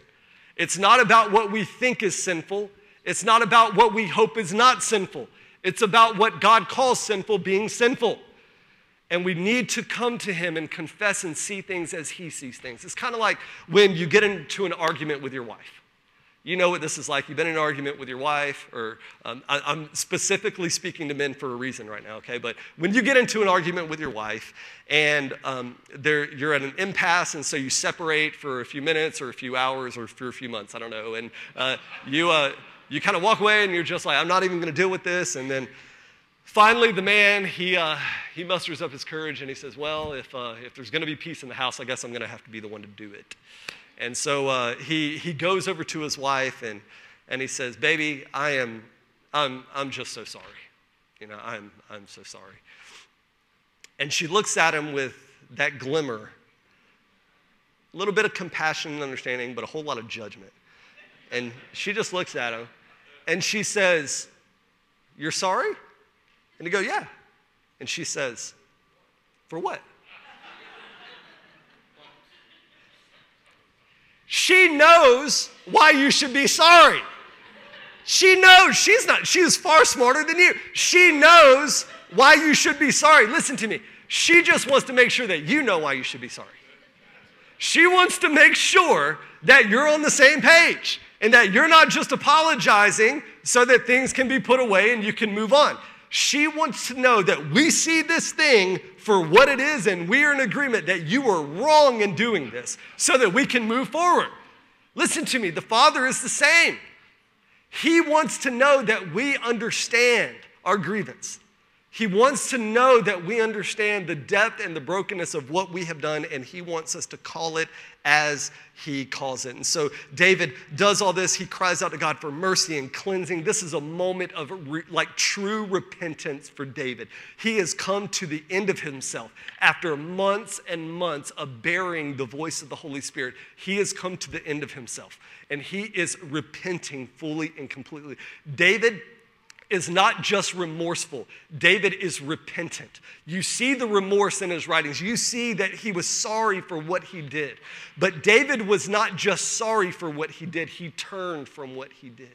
It's not about what we think is sinful, it's not about what we hope is not sinful. It's about what God calls sinful being sinful. And we need to come to Him and confess and see things as He sees things. It's kind of like when you get into an argument with your wife. You know what this is like. You've been in an argument with your wife, or um, I, I'm specifically speaking to men for a reason right now, okay? But when you get into an argument with your wife and um, you're at an impasse, and so you separate for a few minutes or a few hours or for a few months, I don't know, and uh, you, uh, you kind of walk away and you're just like, I'm not even going to deal with this. And then finally, the man, he, uh, he musters up his courage and he says, Well, if, uh, if there's going to be peace in the house, I guess I'm going to have to be the one to do it. And so uh, he, he goes over to his wife and, and he says, Baby, I am, I'm, I'm just so sorry. You know, I'm, I'm so sorry. And she looks at him with that glimmer, a little bit of compassion and understanding, but a whole lot of judgment. And she just looks at him and she says, You're sorry? And he goes, Yeah. And she says, For what? She knows why you should be sorry. She knows she's not, she is far smarter than you. She knows why you should be sorry. Listen to me. She just wants to make sure that you know why you should be sorry. She wants to make sure that you're on the same page and that you're not just apologizing so that things can be put away and you can move on. She wants to know that we see this thing for what it is and we are in agreement that you were wrong in doing this so that we can move forward. Listen to me, the Father is the same. He wants to know that we understand our grievance. He wants to know that we understand the depth and the brokenness of what we have done, and He wants us to call it as He calls it. And so David does all this. He cries out to God for mercy and cleansing. This is a moment of re- like true repentance for David. He has come to the end of himself after months and months of bearing the voice of the Holy Spirit. He has come to the end of himself, and he is repenting fully and completely. David is not just remorseful, David is repentant. You see the remorse in his writings, you see that he was sorry for what he did. But David was not just sorry for what he did, he turned from what he did.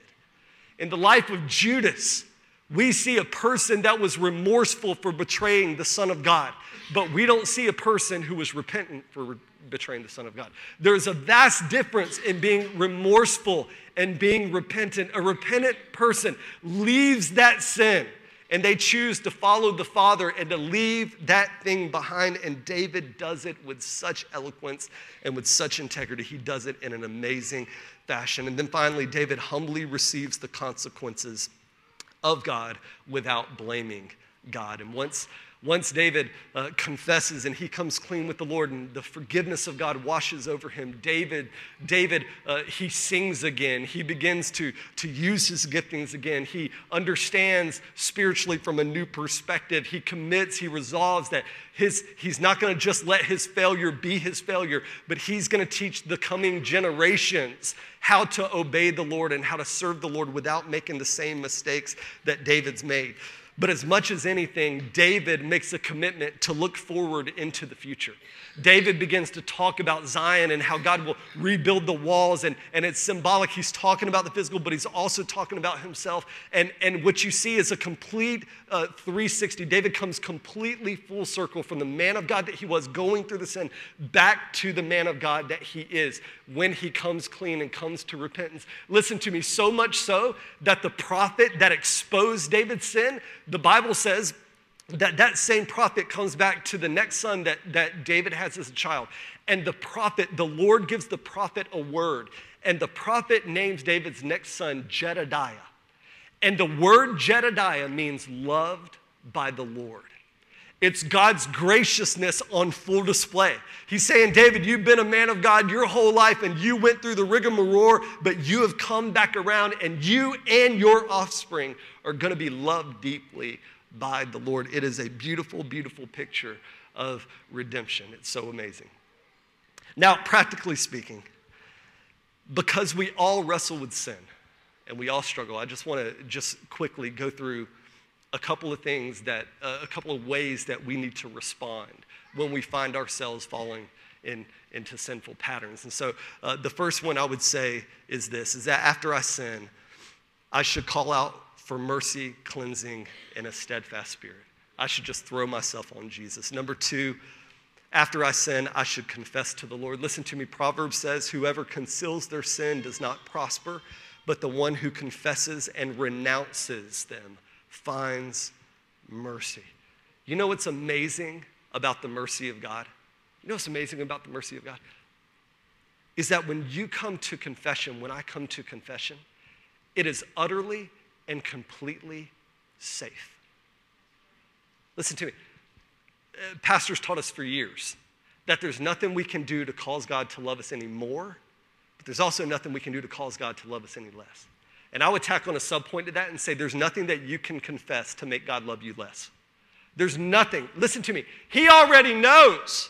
In the life of Judas, we see a person that was remorseful for betraying the Son of God, but we don't see a person who was repentant for betraying the Son of God. There's a vast difference in being remorseful and being repentant. A repentant person leaves that sin and they choose to follow the Father and to leave that thing behind. And David does it with such eloquence and with such integrity. He does it in an amazing fashion. And then finally, David humbly receives the consequences of God without blaming God. And once once David uh, confesses and he comes clean with the Lord and the forgiveness of God washes over him, David, David, uh, he sings again. He begins to, to use his giftings again. He understands spiritually from a new perspective. He commits, he resolves that his, he's not going to just let his failure be his failure, but he's going to teach the coming generations how to obey the Lord and how to serve the Lord without making the same mistakes that David's made. But as much as anything, David makes a commitment to look forward into the future. David begins to talk about Zion and how God will rebuild the walls, and, and it's symbolic. He's talking about the physical, but he's also talking about himself. And, and what you see is a complete uh, 360. David comes completely full circle from the man of God that he was going through the sin back to the man of God that he is when he comes clean and comes to repentance. Listen to me, so much so that the prophet that exposed David's sin, the Bible says, that that same prophet comes back to the next son that, that David has as a child. And the prophet, the Lord gives the prophet a word. And the prophet names David's next son Jedediah. And the word Jedediah means loved by the Lord. It's God's graciousness on full display. He's saying, David, you've been a man of God your whole life and you went through the rigmarole, but you have come back around and you and your offspring are going to be loved deeply by the Lord. It is a beautiful, beautiful picture of redemption. It's so amazing. Now, practically speaking, because we all wrestle with sin and we all struggle, I just want to just quickly go through a couple of things that, uh, a couple of ways that we need to respond when we find ourselves falling in, into sinful patterns. And so uh, the first one I would say is this, is that after I sin, I should call out for mercy, cleansing, and a steadfast spirit. I should just throw myself on Jesus. Number two, after I sin, I should confess to the Lord. Listen to me, Proverbs says, Whoever conceals their sin does not prosper, but the one who confesses and renounces them finds mercy. You know what's amazing about the mercy of God? You know what's amazing about the mercy of God? Is that when you come to confession, when I come to confession, it is utterly and completely safe. Listen to me. Uh, pastors taught us for years that there's nothing we can do to cause God to love us any more, but there's also nothing we can do to cause God to love us any less. And I would tack on a subpoint to that and say there's nothing that you can confess to make God love you less. There's nothing. Listen to me. He already knows.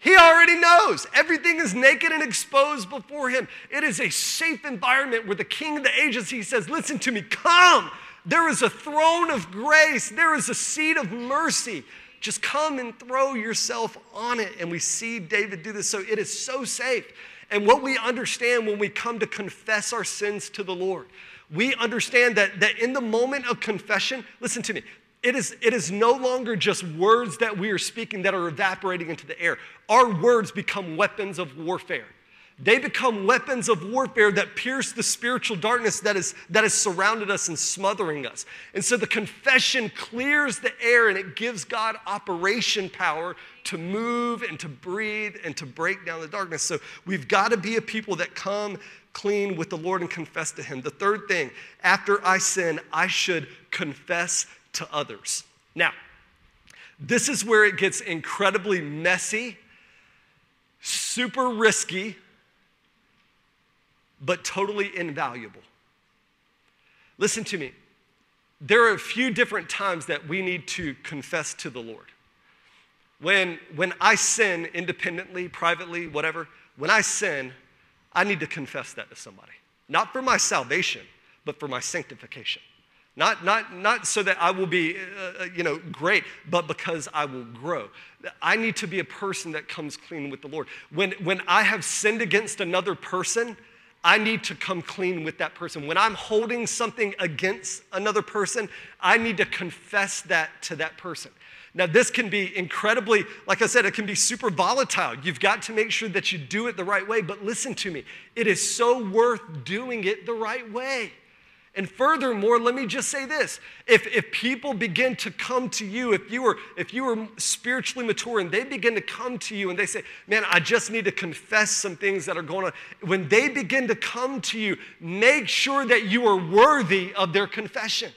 He already knows. Everything is naked and exposed before him. It is a safe environment where the king of the ages, he says, Listen to me, come. There is a throne of grace, there is a seat of mercy. Just come and throw yourself on it. And we see David do this. So it is so safe. And what we understand when we come to confess our sins to the Lord, we understand that, that in the moment of confession, listen to me, it is, it is no longer just words that we are speaking that are evaporating into the air. Our words become weapons of warfare. They become weapons of warfare that pierce the spiritual darkness that, is, that has surrounded us and smothering us. And so the confession clears the air and it gives God operation power to move and to breathe and to break down the darkness. So we've got to be a people that come clean with the Lord and confess to Him. The third thing, after I sin, I should confess to others. Now, this is where it gets incredibly messy, super risky but totally invaluable. Listen to me. There are a few different times that we need to confess to the Lord. When, when I sin independently, privately, whatever, when I sin, I need to confess that to somebody. Not for my salvation, but for my sanctification. Not, not, not so that I will be, uh, uh you know, great, but because I will grow. I need to be a person that comes clean with the Lord. When, when I have sinned against another person, I need to come clean with that person. When I'm holding something against another person, I need to confess that to that person. Now, this can be incredibly, like I said, it can be super volatile. You've got to make sure that you do it the right way, but listen to me, it is so worth doing it the right way. And furthermore, let me just say this. If, if people begin to come to you, if you, are, if you were spiritually mature and they begin to come to you and they say, Man, I just need to confess some things that are going on, when they begin to come to you, make sure that you are worthy of their confession.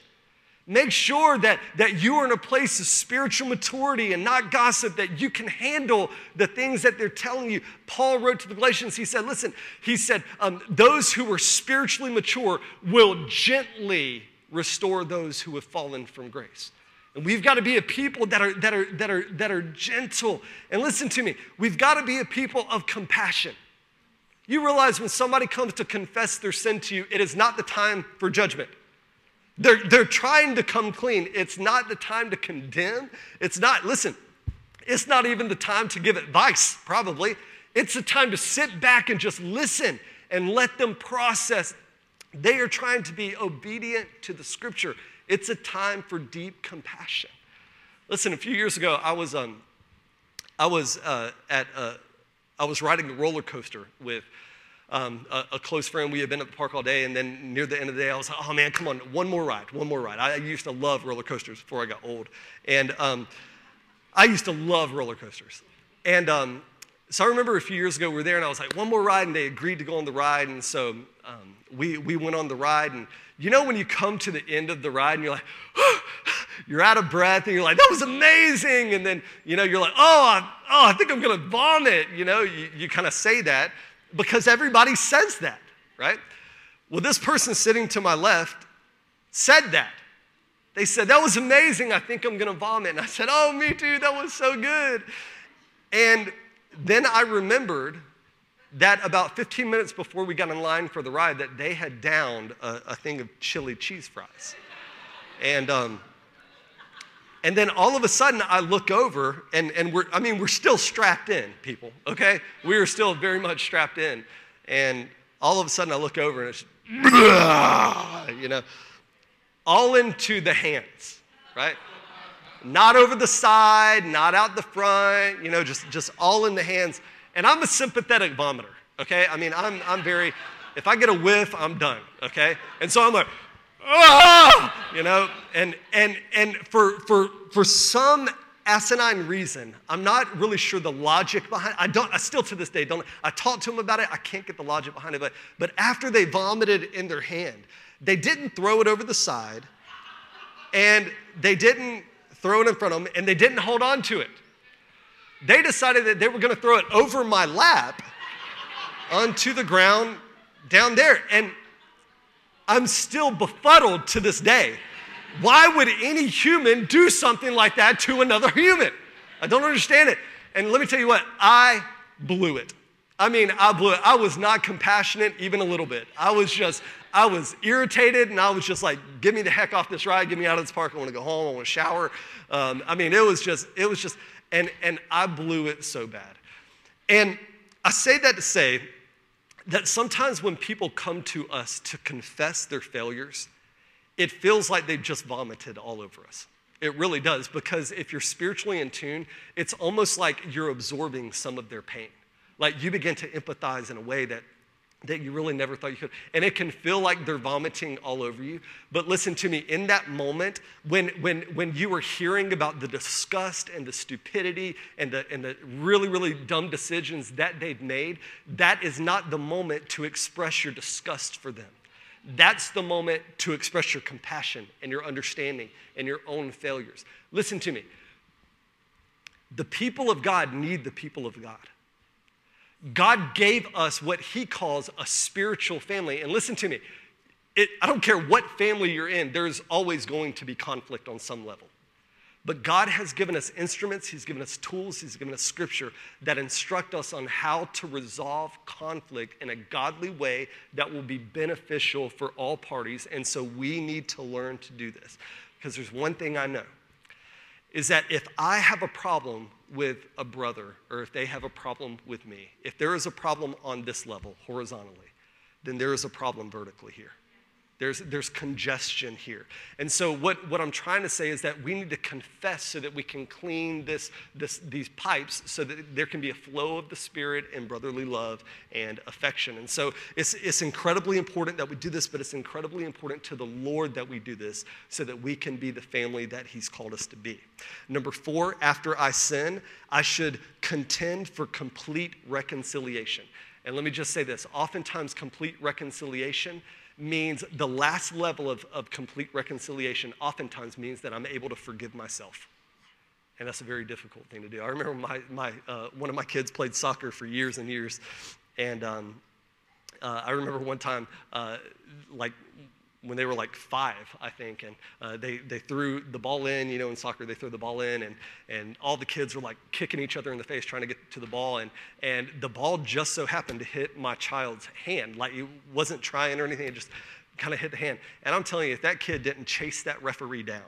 Make sure that, that you are in a place of spiritual maturity and not gossip, that you can handle the things that they're telling you. Paul wrote to the Galatians, he said, Listen, he said, um, those who are spiritually mature will gently restore those who have fallen from grace. And we've got to be a people that are, that are, that are, that are gentle. And listen to me, we've got to be a people of compassion. You realize when somebody comes to confess their sin to you, it is not the time for judgment. They're, they're trying to come clean. It's not the time to condemn. It's not, listen, it's not even the time to give advice, probably. It's the time to sit back and just listen and let them process. They are trying to be obedient to the scripture. It's a time for deep compassion. Listen, a few years ago, I was, um, I was uh, at, uh, I was riding a roller coaster with um, a, a, close friend. We had been at the park all day, and then near the end of the day, I was like, oh man, come on, one more ride, one more ride. I, used to love roller coasters before I got old. And um, I used to love roller coasters. And um, so I remember a few years ago, we were there, and I was like, one more ride, and they agreed to go on the ride. And so um, we, we went on the ride. And you know, when you come to the end of the ride, and you're like, you're out of breath, and you're like, that was amazing. And then, you know, you're like, oh, I, oh, I think I'm going to vomit. You know, you, you kind of say that because everybody says that, right? Well, this person sitting to my left said that. They said, That was amazing. I think I'm going to vomit. And I said, Oh, me too. That was so good. And then I remembered that about 15 minutes before we got in line for the ride, that they had downed a, a thing of chili cheese fries. And, um, and then all of a sudden, I look over, and, and we're, I mean, we're still strapped in, people, okay? We are still very much strapped in. And all of a sudden, I look over, and it's, you know, all into the hands, right? Not over the side, not out the front, you know, just, just all in the hands. And I'm a sympathetic vomiter, okay? I mean, I'm, I'm very, if I get a whiff, I'm done, okay? And so I'm like, ah! you know, and and and for for for some asinine reason, I'm not really sure the logic behind. I don't. I still to this day don't. I talked to them about it. I can't get the logic behind it. But but after they vomited in their hand, they didn't throw it over the side, and they didn't throw it in front of them, and they didn't hold on to it. They decided that they were going to throw it over my lap onto the ground down there, and I'm still befuddled to this day. Why would any human do something like that to another human? I don't understand it. And let me tell you what, I blew it. I mean, I blew it. I was not compassionate even a little bit. I was just, I was irritated and I was just like, get me the heck off this ride, get me out of this park. I want to go home, I want to shower. Um, I mean, it was just, it was just, and, and I blew it so bad. And I say that to say that sometimes when people come to us to confess their failures, it feels like they've just vomited all over us. It really does, because if you're spiritually in tune, it's almost like you're absorbing some of their pain. Like you begin to empathize in a way that that you really never thought you could. And it can feel like they're vomiting all over you. But listen to me, in that moment, when, when, when you were hearing about the disgust and the stupidity and the, and the really, really dumb decisions that they've made, that is not the moment to express your disgust for them. That's the moment to express your compassion and your understanding and your own failures. Listen to me. The people of God need the people of God. God gave us what He calls a spiritual family. And listen to me, it, I don't care what family you're in, there's always going to be conflict on some level. But God has given us instruments, He's given us tools, He's given us scripture that instruct us on how to resolve conflict in a godly way that will be beneficial for all parties. And so we need to learn to do this. Because there's one thing I know is that if I have a problem with a brother or if they have a problem with me, if there is a problem on this level, horizontally, then there is a problem vertically here. There's, there's congestion here. And so, what, what I'm trying to say is that we need to confess so that we can clean this, this, these pipes so that there can be a flow of the Spirit and brotherly love and affection. And so, it's, it's incredibly important that we do this, but it's incredibly important to the Lord that we do this so that we can be the family that He's called us to be. Number four, after I sin, I should contend for complete reconciliation. And let me just say this oftentimes, complete reconciliation means the last level of, of complete reconciliation oftentimes means that I'm able to forgive myself. And that's a very difficult thing to do. I remember my, my, uh, one of my kids played soccer for years and years. And um, uh, I remember one time, uh, like when they were like five, I think, and uh, they, they threw the ball in, you know, in soccer, they throw the ball in, and, and all the kids were like kicking each other in the face trying to get to the ball, and, and the ball just so happened to hit my child's hand. Like, it wasn't trying or anything, it just kind of hit the hand. And I'm telling you, if that kid didn't chase that referee down,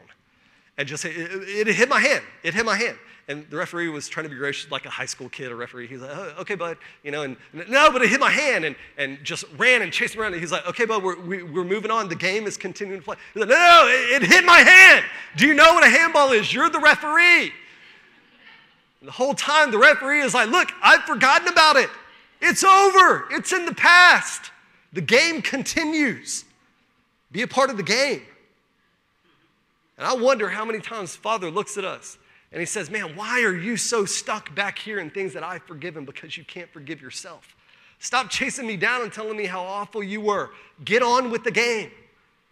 and just say, it, it, hit my hand. It hit my hand. And the referee was trying to be gracious, like a high school kid, a referee. He's like, oh, okay, bud, you know, and no, but it hit my hand and, and just ran and chased me around. And he's like, okay, bud, we're, we, are we are moving on. The game is continuing to play. He's like, no, no, it, it hit my hand. Do you know what a handball is? You're the referee. And the whole time, the referee is like, look, I've forgotten about it. It's over. It's in the past. The game continues. Be a part of the game. And I wonder how many times Father looks at us and he says, Man, why are you so stuck back here in things that I've forgiven because you can't forgive yourself? Stop chasing me down and telling me how awful you were. Get on with the game.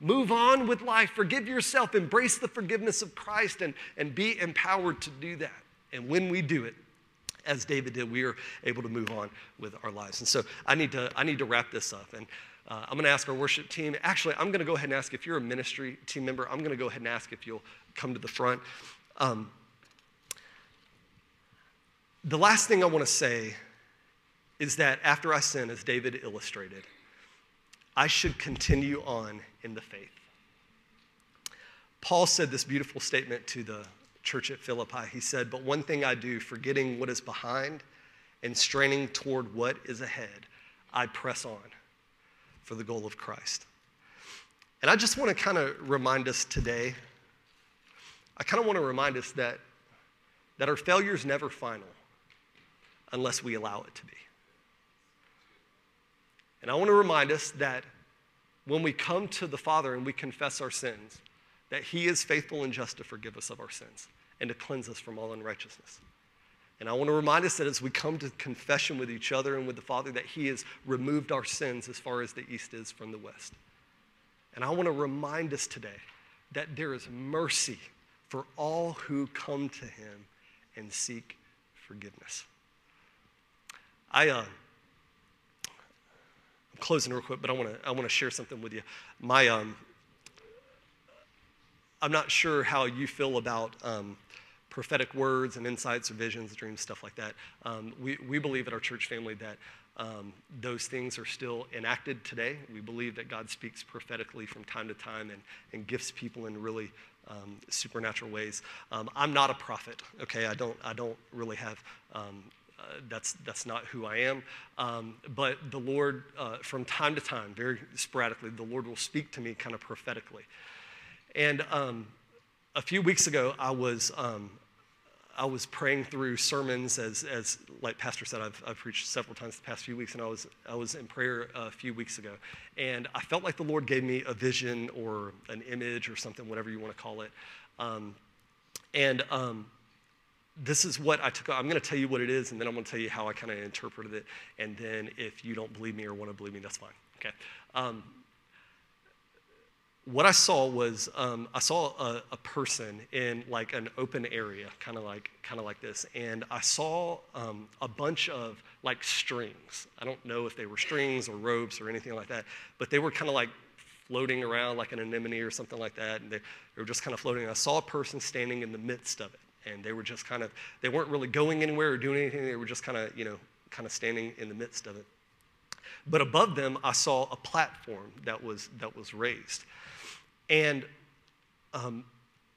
Move on with life. Forgive yourself. Embrace the forgiveness of Christ and, and be empowered to do that. And when we do it, as David did, we are able to move on with our lives. And so I need to, I need to wrap this up. And uh, I'm going to ask our worship team. Actually, I'm going to go ahead and ask if you're a ministry team member, I'm going to go ahead and ask if you'll come to the front. Um, the last thing I want to say is that after I sin, as David illustrated, I should continue on in the faith. Paul said this beautiful statement to the church at Philippi. He said, But one thing I do, forgetting what is behind and straining toward what is ahead, I press on for the goal of Christ. And I just want to kind of remind us today, I kind of want to remind us that, that our failure is never final unless we allow it to be. And I want to remind us that when we come to the Father and we confess our sins, that He is faithful and just to forgive us of our sins and to cleanse us from all unrighteousness. And I want to remind us that as we come to confession with each other and with the Father, that He has removed our sins as far as the east is from the west. And I want to remind us today that there is mercy for all who come to Him and seek forgiveness. I, uh, I'm closing real quick, but I want to I want to share something with you. My, um, I'm not sure how you feel about um, prophetic words and insights or visions, dreams, stuff like that. Um, we, we believe at our church family that um, those things are still enacted today. We believe that God speaks prophetically from time to time and, and gifts people in really um, supernatural ways. Um, I'm not a prophet, okay? I don't, I don't really have. Um, uh, that's, that's not who I am. Um, but the Lord, uh, from time to time, very sporadically, the Lord will speak to me kind of prophetically. And a few weeks ago, I was, um, I was praying through sermons as, as like Pastor said, I've, I've preached several times the past few weeks, and I was, I was in prayer a few weeks ago. And I felt like the Lord gave me a vision or an image or something, whatever you want to call it. Um, and um, this is what I took. I'm going to tell you what it is, and then I'm going to tell you how I kind of interpreted it. And then if you don't believe me or want to believe me, that's fine. Okay. Um, what I saw was um, I saw a, a, person in like an open area, kind of like kind of like this, and I saw um, a bunch of like strings. I don't know if they were strings or ropes or anything like that, but they were kind of like floating around like an anemone or something like that, and they, they were just kind of floating. I saw a person standing in the midst of it, and they were just kind of they weren't really going anywhere or doing anything. They were just kind of you know kind of standing in the midst of it. But above them, I saw a platform that was that was raised. And um,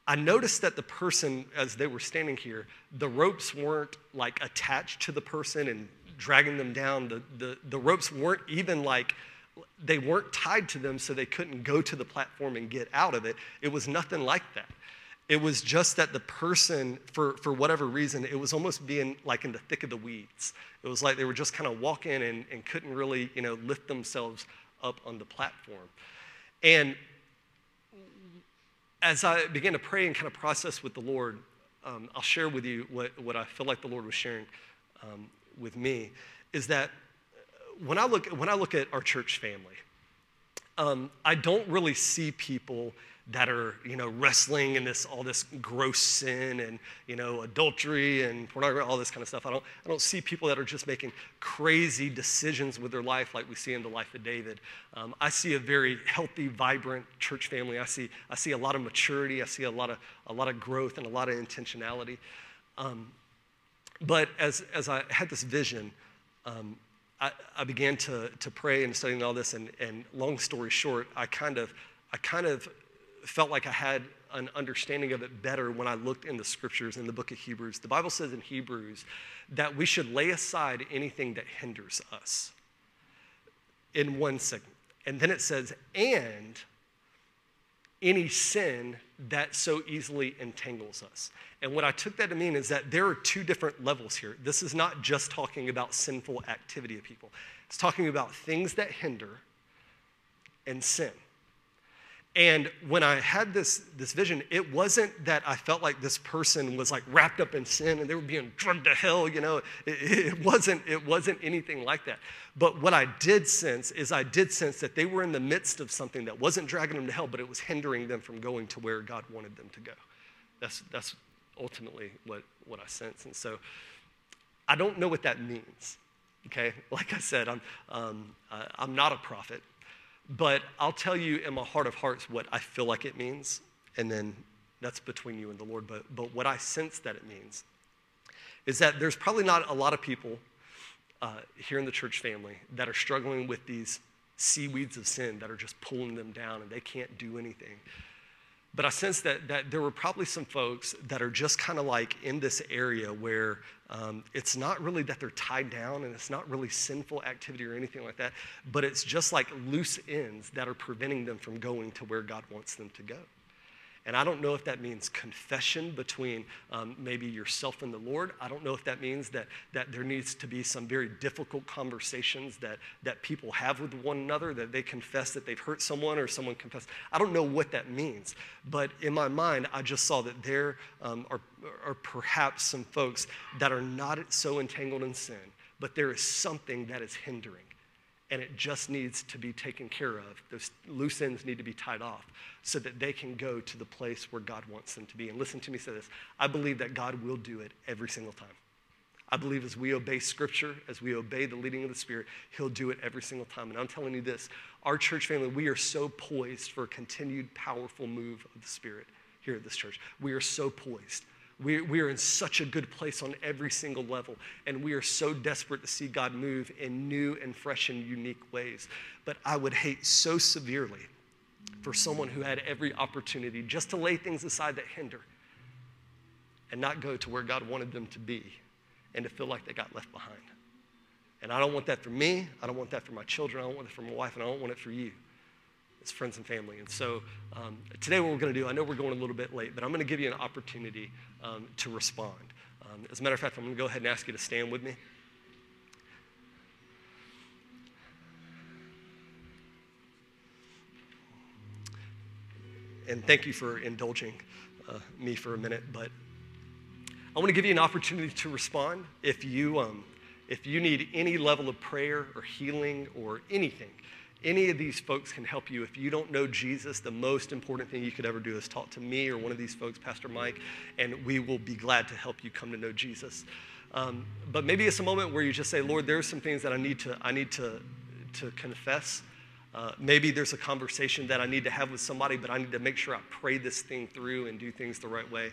I noticed that the person, as they were standing here, the ropes weren't like attached to the person and dragging them down. The, the, the ropes weren't even like, they weren't tied to them so they couldn't go to the platform and get out of it. It was nothing like that. It was just that the person, for, for whatever reason, it was almost being like in the thick of the weeds. It was like they were just kind of walking and, and couldn't really, you know, lift themselves up on the platform. And as I began to pray and kind of process with the Lord, um, I'll share with you what, what I feel like the Lord was sharing um, with me is that when I look, when I look at our church family, um, I don't really see people that are you know wrestling in this all this gross sin and you know adultery and pornography all this kind of stuff. I don't i don't see people that are just making crazy decisions with their life like we see in the life of david. Um, i see a very healthy vibrant church family. I see i see a lot of maturity. I see a lot of a lot of growth and a lot of intentionality. Um, but as as i had this vision um, I, I, began to, to pray and studying all this and, and long story short i kind of i kind of felt like I had an understanding of it better when I looked in the scriptures in the book of Hebrews. The Bible says in Hebrews that we should lay aside anything that hinders us in one second. And then it says, and any sin that so easily entangles us. And what I took that to mean is that there are two different levels here. This is not just talking about sinful activity of people, it's talking about things that hinder and sin. And when I had this, this vision, it wasn't that I felt like this person was like wrapped up in sin and they were being drugged to hell, you know. It, it, wasn't, it wasn't anything like that. But what I did sense is I did sense that they were in the midst of something that wasn't dragging them to hell, but it was hindering them from going to where God wanted them to go. That's, that's ultimately what, what I sense. And so I don't know what that means, okay? Like I said, I'm, um, I'm not a prophet. But I'll tell you in my heart of hearts what I feel like it means, and then that's between you and the Lord. But, but what I sense that it means is that there's probably not a lot of people uh, here in the church family that are struggling with these seaweeds of sin that are just pulling them down and they can't do anything. But I sense that, that there were probably some folks that are just kind of like in this area where um, it's not really that they're tied down and it's not really sinful activity or anything like that, but it's just like loose ends that are preventing them from going to where God wants them to go. And I don't know if that means confession between um, maybe yourself and the Lord. I don't know if that means that, that there needs to be some very difficult conversations that, that people have with one another, that they confess that they've hurt someone or someone confess. I don't know what that means. But in my mind, I just saw that there um, are, are perhaps some folks that are not so entangled in sin, but there is something that is hindering and it just needs to be taken care of. Those loose ends need to be tied off so that they can go to the place where God wants them to be. And listen to me say this I believe that God will do it every single time. I believe as we obey Scripture, as we obey the leading of the Spirit, He'll do it every single time. And I'm telling you this our church family, we are so poised for a continued powerful move of the Spirit here at this church. We are so poised. We, we are in such a good place on every single level, and we are so desperate to see God move in new and fresh and unique ways. But I would hate so severely for someone who had every opportunity just to lay things aside that hinder and not go to where God wanted them to be and to feel like they got left behind. And I don't want that for me. I don't want that for my children. I don't want it for my wife, and I don't want it for you as friends and family. And so um, today, what we're going to do, I know we're going a little bit late, but I'm going to give you an opportunity um, to respond. Um, as a matter of fact, I'm going to go ahead and ask you to stand with me. And thank you for indulging uh, me for a minute, but I want to give you an opportunity to respond if you, um, if you need any level of prayer or healing or anything. Any of these folks can help you. If you don't know Jesus, the most important thing you could ever do is talk to me or one of these folks, Pastor Mike, and we will be glad to help you come to know Jesus. Um, but maybe it's a moment where you just say, Lord, there's some things that I need to, I need to, to confess. Uh, maybe there's a conversation that I need to have with somebody, but I need to make sure I pray this thing through and do things the right way.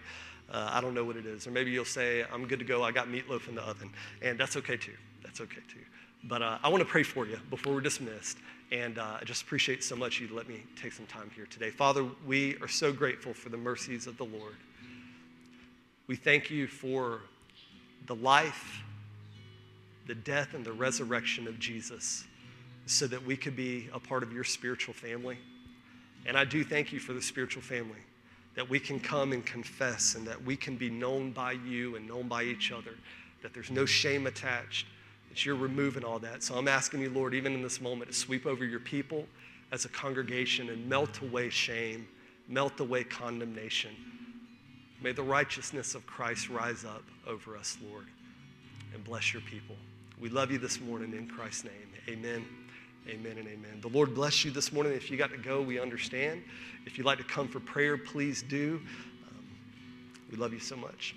Uh, I don't know what it is. Or maybe you'll say, I'm good to go. I got meatloaf in the oven. And that's okay too. That's okay too. But uh, I want to pray for you before we're dismissed. And uh, I just appreciate so much you let me take some time here today. Father, we are so grateful for the mercies of the Lord. We thank you for the life, the death, and the resurrection of Jesus so that we could be a part of your spiritual family. And I do thank you for the spiritual family that we can come and confess and that we can be known by you and known by each other, that there's no shame attached, you're removing all that. So I'm asking you, Lord, even in this moment, to sweep over your people as a congregation and melt away shame, melt away condemnation. May the righteousness of Christ rise up over us, Lord, and bless your people. We love you this morning in Christ's name. Amen. Amen and amen. The Lord bless you this morning. If you got to go, we understand. If you'd like to come for prayer, please do. Um, we love you so much.